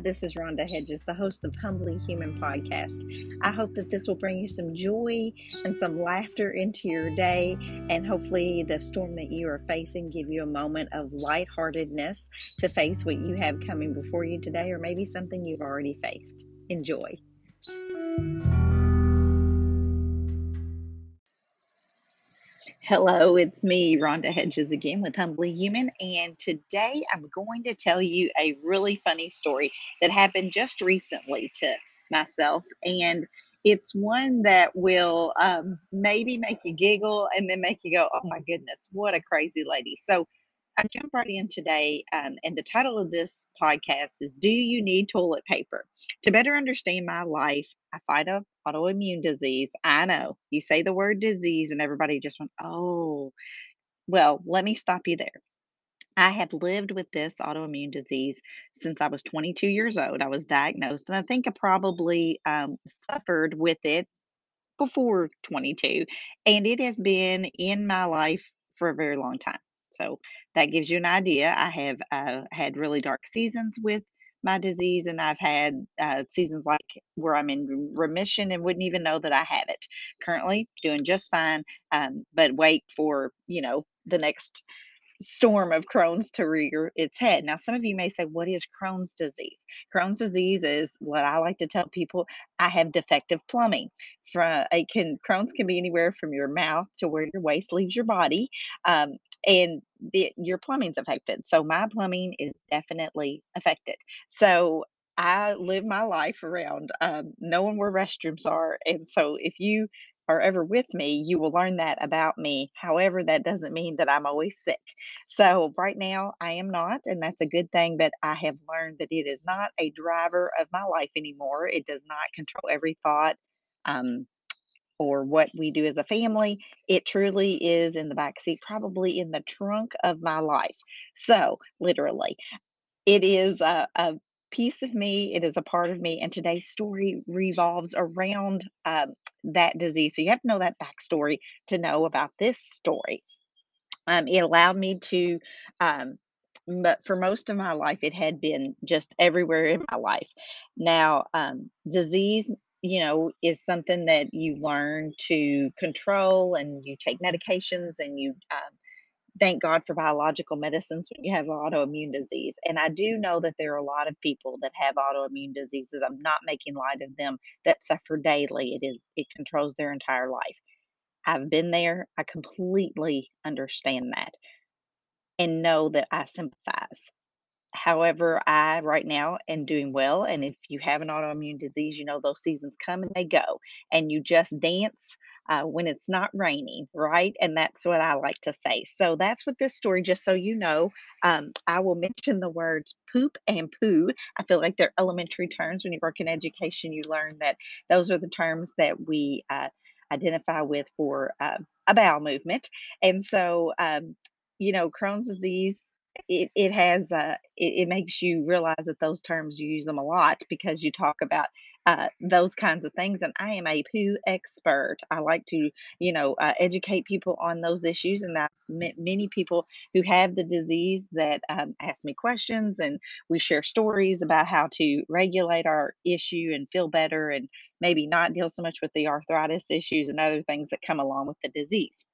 Hi, this is Rhonda Hedges, the host of Humbly Human podcast. I hope that this will bring you some joy and some laughter into your day, and hopefully, the storm that you are facing give you a moment of lightheartedness to face what you have coming before you today, or maybe something you've already faced. Enjoy. Hello, it's me, Rhonda Hedges, again with Humbly Human. And today I'm going to tell you a really funny story that happened just recently to myself. And it's one that will um, maybe make you giggle and then make you go, oh my goodness, what a crazy lady. So I jump right in today, um, and the title of this podcast is Do You Need Toilet Paper? To better understand my life, I fight a autoimmune disease. I know you say the word disease, and everybody just went, Oh, well, let me stop you there. I have lived with this autoimmune disease since I was 22 years old. I was diagnosed, and I think I probably um, suffered with it before 22, and it has been in my life for a very long time. So that gives you an idea. I have uh, had really dark seasons with my disease, and I've had uh, seasons like where I'm in remission and wouldn't even know that I have it. Currently, doing just fine, um, but wait for you know the next storm of Crohn's to rear its head. Now, some of you may say, What is Crohn's disease? Crohn's disease is what I like to tell people I have defective plumbing. From it can Crohn's can be anywhere from your mouth to where your waste leaves your body. Um, and the, your plumbing's affected. So my plumbing is definitely affected. So I live my life around um, knowing where restrooms are. And so if you are ever with me, you will learn that about me. However, that doesn't mean that I'm always sick. So, right now, I am not, and that's a good thing. But I have learned that it is not a driver of my life anymore. It does not control every thought um, or what we do as a family. It truly is in the back seat, probably in the trunk of my life. So, literally, it is a, a piece of me. It is a part of me. And today's story revolves around um, that disease. So you have to know that backstory to know about this story. Um, it allowed me to, um, but for most of my life, it had been just everywhere in my life. Now, um, disease, you know, is something that you learn to control and you take medications and you um, thank God for biological medicines when you have autoimmune disease. And I do know that there are a lot of people that have autoimmune diseases. I'm not making light of them that suffer daily. It is it controls their entire life. I've been there. I completely understand that and know that I sympathize. However, I right now am doing well, and if you have an autoimmune disease, you know those seasons come and they go, and you just dance uh, when it's not raining, right? And that's what I like to say. So that's what this story, just so you know, um, I will mention the words poop and poo. I feel like they're elementary terms. When you work in education, you learn that those are the terms that we uh, identify with for uh, a bowel movement. And so, um, you know, Crohn's disease it it has, uh it it makes you realize that those terms, you use them a lot because you talk about, uh, those kinds of things, and I am a poo expert. I like to, you know, uh, educate people on those issues, and that ma many people who have the disease that, um, ask me questions, and we share stories about how to regulate our issue and feel better and maybe not deal so much with the arthritis issues and other things that come along with the disease.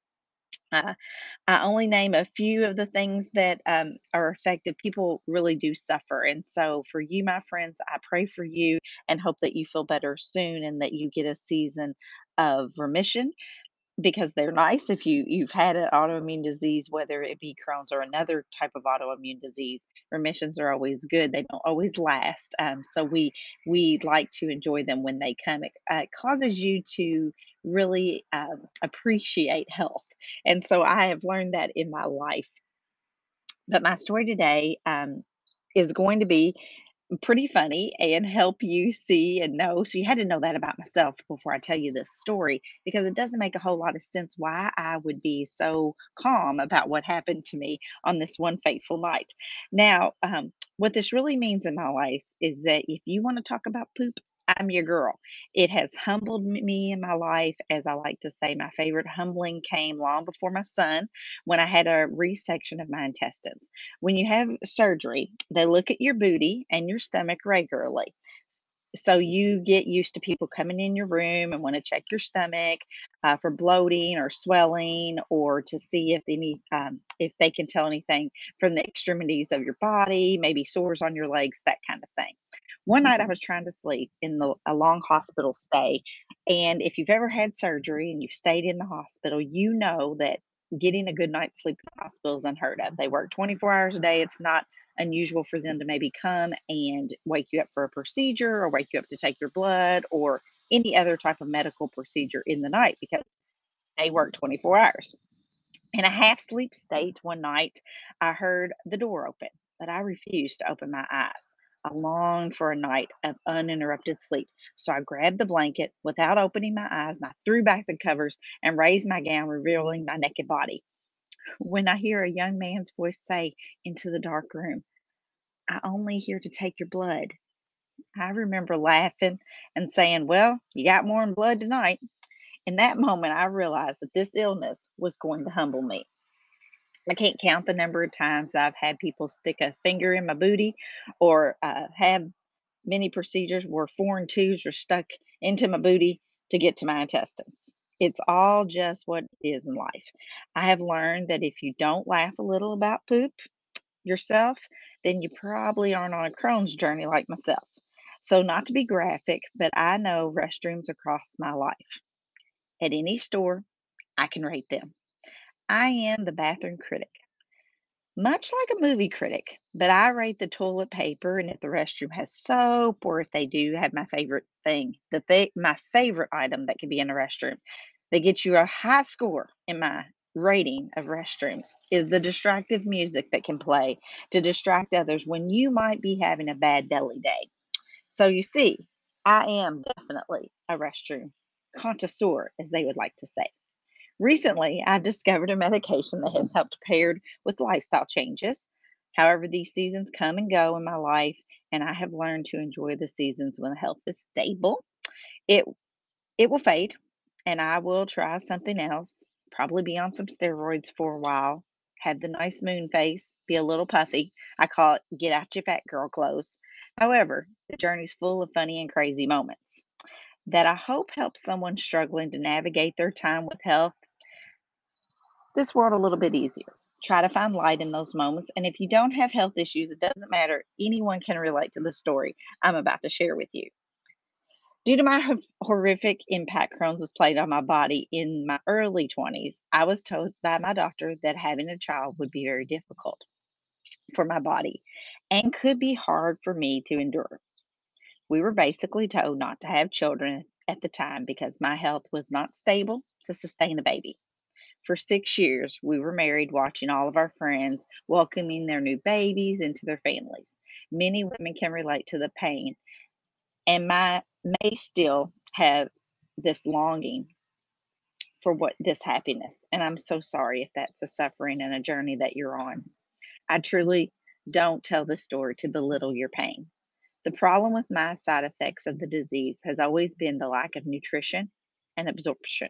Uh, I only name a few of the things that um, are affected. People really do suffer. And so, for you, my friends, I pray for you and hope that you feel better soon and that you get a season of remission because they're nice if you you've had an autoimmune disease whether it be crohn's or another type of autoimmune disease remissions are always good they don't always last um, so we we like to enjoy them when they come it uh, causes you to really um, appreciate health and so i have learned that in my life. But my story today um, is going to be pretty funny and help you see and know. So you had to know that about myself before I tell you this story because it doesn't make a whole lot of sense why I would be so calm about what happened to me on this one fateful night. Now, um, what this really means in my life is that if you want to talk about poop, I'm your girl. It has humbled me in my life, as I like to say, my favorite humbling came long before my son when I had a resection of my intestines. When you have surgery, they look at your booty and your stomach regularly. So you get used to people coming in your room and wanna check your stomach, uh, for bloating or swelling or to see if need, um, if they can tell anything from the extremities of your body, maybe sores on your legs, that kind of thing. One night I mm-hmm. was trying to sleep in the a long hospital stay, and if you've ever had surgery and you've stayed in the hospital, you know that getting a good night's sleep in the hospital is unheard of. They work 24 hours a day. It's not unusual for them to maybe come and wake you up for a procedure or wake you up to take your blood or any other type of medical procedure in the night because they work mm-hmm. 24 hours. In a half sleep state one night, I heard the door open, but I refused to open my eyes. I longed for a night of uninterrupted sleep. So I grabbed the blanket without opening my eyes and I threw back the covers and raised my gown, revealing my naked body. When I hear a young man's voice say into the dark room, I only here to take your blood. I remember laughing and saying, Well, you got more than blood tonight. In that moment, I realized that this illness was going to humble me. I can't count the number of times I've had people stick a finger in my booty or uh, have many procedures where foreign tubes are stuck into my booty to get to my intestines. It's all just what is in life. I have learned that if you don't laugh a little about poop yourself, then you probably aren't on a Crohn's journey like myself. So, not to be graphic, but I know restrooms across my life. At any store, I can rate them. I am the bathroom critic. Much like a movie critic, but I rate the toilet paper and if the restroom has soap or if they do have my favorite thing, the thing, my favorite item that could be in a restroom that gets you a high score in my rating of restrooms is the distractive music that can play to distract others when you might be having a bad belly day. So you see, I am definitely a restroom connoisseur, as they would like to say. Recently, I've discovered a medication that has helped paired with lifestyle changes. However, these seasons come and go in my life, and I have learned to enjoy the seasons when health is stable. It it will fade, and I will try something else, probably be on some steroids for a while, have the nice moon face, be a little puffy. I call it get out your fat girl clothes. However, the journey's full of funny and crazy moments that I hope help someone struggling to navigate their time with health this world a little bit easier. Try to find light in those moments. And if you don't have health issues, it doesn't matter. Anyone can relate to the story I'm about to share with you. Due to my horrific impact Crohn's has played on my body in my early 20s, I was told by my doctor that having a child would be very difficult for my body and could be hard for me to endure. We were basically told not to have children at the time because my health was not stable to sustain a baby. For 6 years, we were married, watching all of our friends welcoming their new babies into their families. Many women can relate to the pain and my may still have this longing for what this happiness. And I'm so sorry if that's a suffering and a journey that you're on. I truly don't tell the story to belittle your pain. The problem with my side effects of the disease has always been the lack of nutrition and absorption.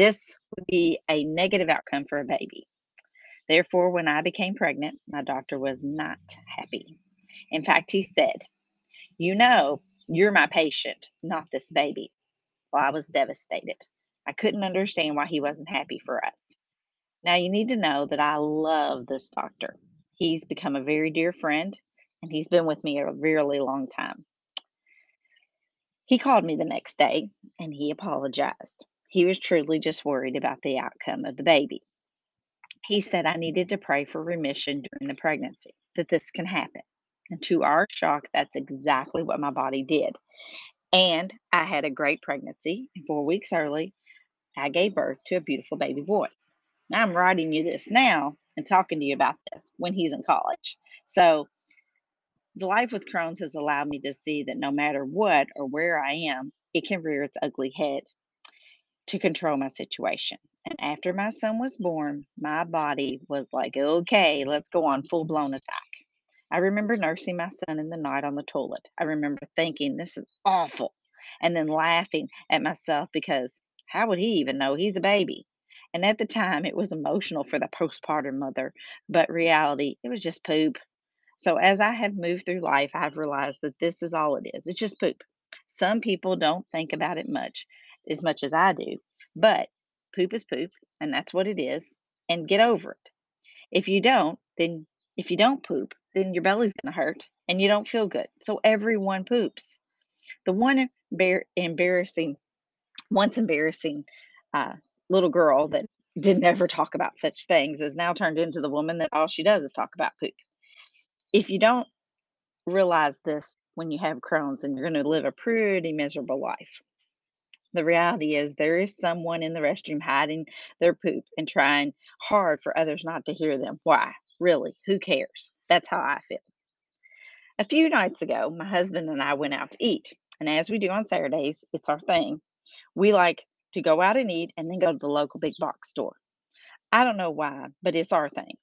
This would be a negative outcome for a baby. Therefore, when I became pregnant, my doctor was not happy. In fact, he said, You know, you're my patient, not this baby. Well, I was devastated. I couldn't understand why he wasn't happy for us. Now, you need to know that I love this doctor. He's become a very dear friend, and he's been with me a really long time. He called me the next day and he apologized. He was truly just worried about the outcome of the baby. He said I needed to pray for remission during the pregnancy, that this can happen. And to our shock, that's exactly what my body did. And I had a great pregnancy. Four weeks early, I gave birth to a beautiful baby boy. Now I'm writing you this now and talking to you about this when he's in college. So the life with Crohn's has allowed me to see that no matter what or where I am, it can rear its ugly head to control my situation. And after my son was born, my body was like, okay, let's go on full blown attack. I remember nursing my son in the night on the toilet. I remember thinking, this is awful, and then laughing at myself because how would he even know he's a baby? And at the time, it was emotional for the postpartum mother, but reality, it was just poop. So as I have moved through life, I've realized that this is all it is. It's just poop. Some people don't think about it much, as much as I do, but poop is poop, and that's what it is, and get over it. If you don't, then if you don't poop, then your belly's going to hurt and you don't feel good. So everyone poops. The one embar- embarrassing, once embarrassing uh, little girl that did never talk about such things is now turned into the woman that all she does is talk about poop. If you don't realize this when you have Crohn's, and you're going to live a pretty miserable life. The reality is, there is someone in the restroom hiding their poop and trying hard for others not to hear them. Why? Really? Who cares? That's how I feel. A few nights ago, my husband and I went out to eat. And as we do on Saturdays, it's our thing. We like to go out and eat and then go to the local big box store. I don't know why, but it's our thing.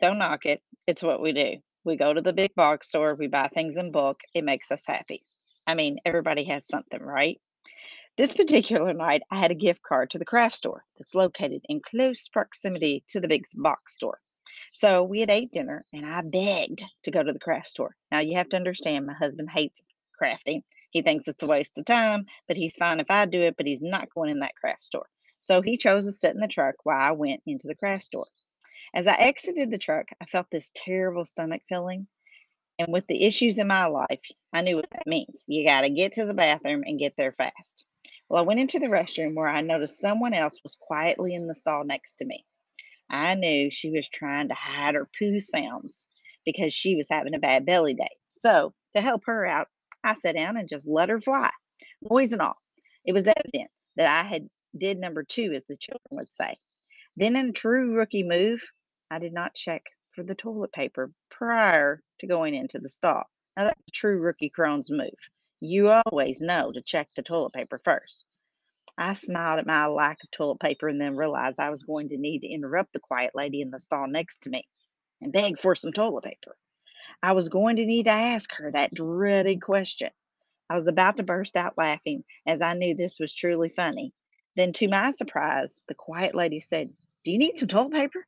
Don't knock it. It's what we do. We go to the big box store, we buy things in bulk. It makes us happy. I mean, everybody has something, right? This particular night, I had a gift card to the craft store that's located in close proximity to the big box store. So we had ate dinner and I begged to go to the craft store. Now you have to understand my husband hates crafting. He thinks it's a waste of time, but he's fine if I do it, but he's not going in that craft store. So he chose to sit in the truck while I went into the craft store. As I exited the truck, I felt this terrible stomach feeling. And with the issues in my life, I knew what that means. You got to get to the bathroom and get there fast. Well, I went into the restroom where I noticed someone else was quietly in the stall next to me. I knew she was trying to hide her poo sounds because she was having a bad belly day. So, to help her out, I sat down and just let her fly, noise and all. It was evident that I had did number two, as the children would say. Then, in true rookie move, I did not check for the toilet paper prior to going into the stall. Now, that's a true rookie Crohn's move. You always know to check the toilet paper first. I smiled at my lack of toilet paper and then realized I was going to need to interrupt the quiet lady in the stall next to me and beg for some toilet paper. I was going to need to ask her that dreaded question. I was about to burst out laughing as I knew this was truly funny. Then, to my surprise, the quiet lady said, Do you need some toilet paper?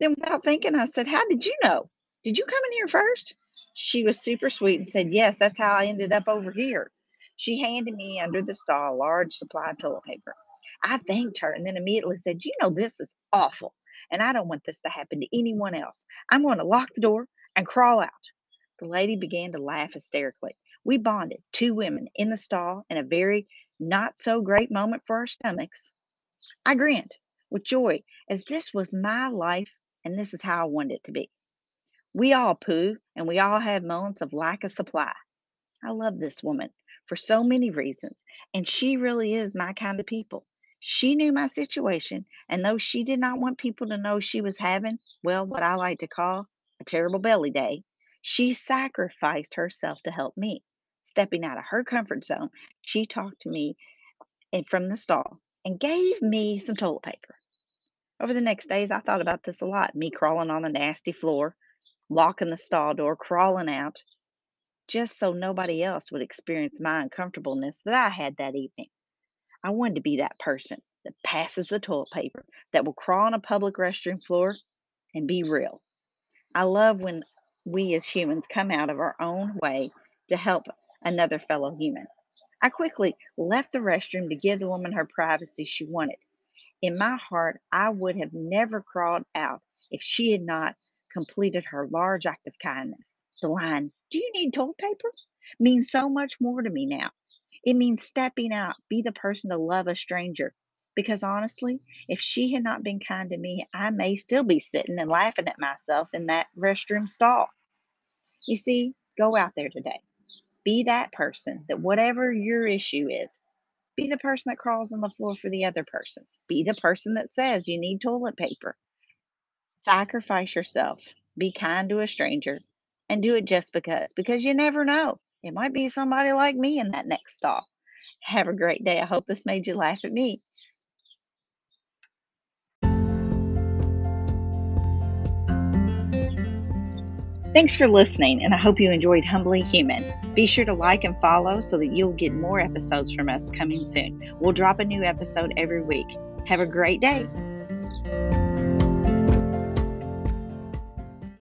Then, without thinking, I said, How did you know? Did you come in here first? She was super sweet and said, Yes, that's how I ended up over here. She handed me under the stall a large supply of toilet paper. I thanked her and then immediately said, You know, this is awful, and I don't want this to happen to anyone else. I'm going to lock the door and crawl out. The lady began to laugh hysterically. We bonded, two women in the stall, in a very not so great moment for our stomachs. I grinned with joy as this was my life and this is how I wanted it to be. We all poo and we all have moments of lack of supply. I love this woman for so many reasons, and she really is my kind of people. She knew my situation, and though she did not want people to know she was having, well, what I like to call a terrible belly day, she sacrificed herself to help me. Stepping out of her comfort zone, she talked to me and from the stall and gave me some toilet paper. Over the next days, I thought about this a lot me crawling on the nasty floor, locking the stall door, crawling out, just so nobody else would experience my uncomfortableness that I had that evening. I wanted to be that person that passes the toilet paper, that will crawl on a public restroom floor and be real. I love when we as humans come out of our own way to help another fellow human. I quickly left the restroom to give the woman her privacy she wanted. In my heart, I would have never crawled out if she had not completed her large act of kindness. The line, Do you need toilet paper? means so much more to me now. It means stepping out, be the person to love a stranger. Because honestly, if she had not been kind to me, I may still be sitting and laughing at myself in that restroom stall. You see, go out there today. Be that person that whatever your issue is, be the person that crawls on the floor for the other person. Be the person that says you need toilet paper. Sacrifice yourself. Be kind to a stranger and do it just because, because you never know. It might be somebody like me in that next stall. Have a great day. I hope this made you laugh at me. Thanks for listening, and I hope you enjoyed Humbly Human. Be sure to like and follow so that you'll get more episodes from us coming soon. We'll drop a new episode every week. Have a great day.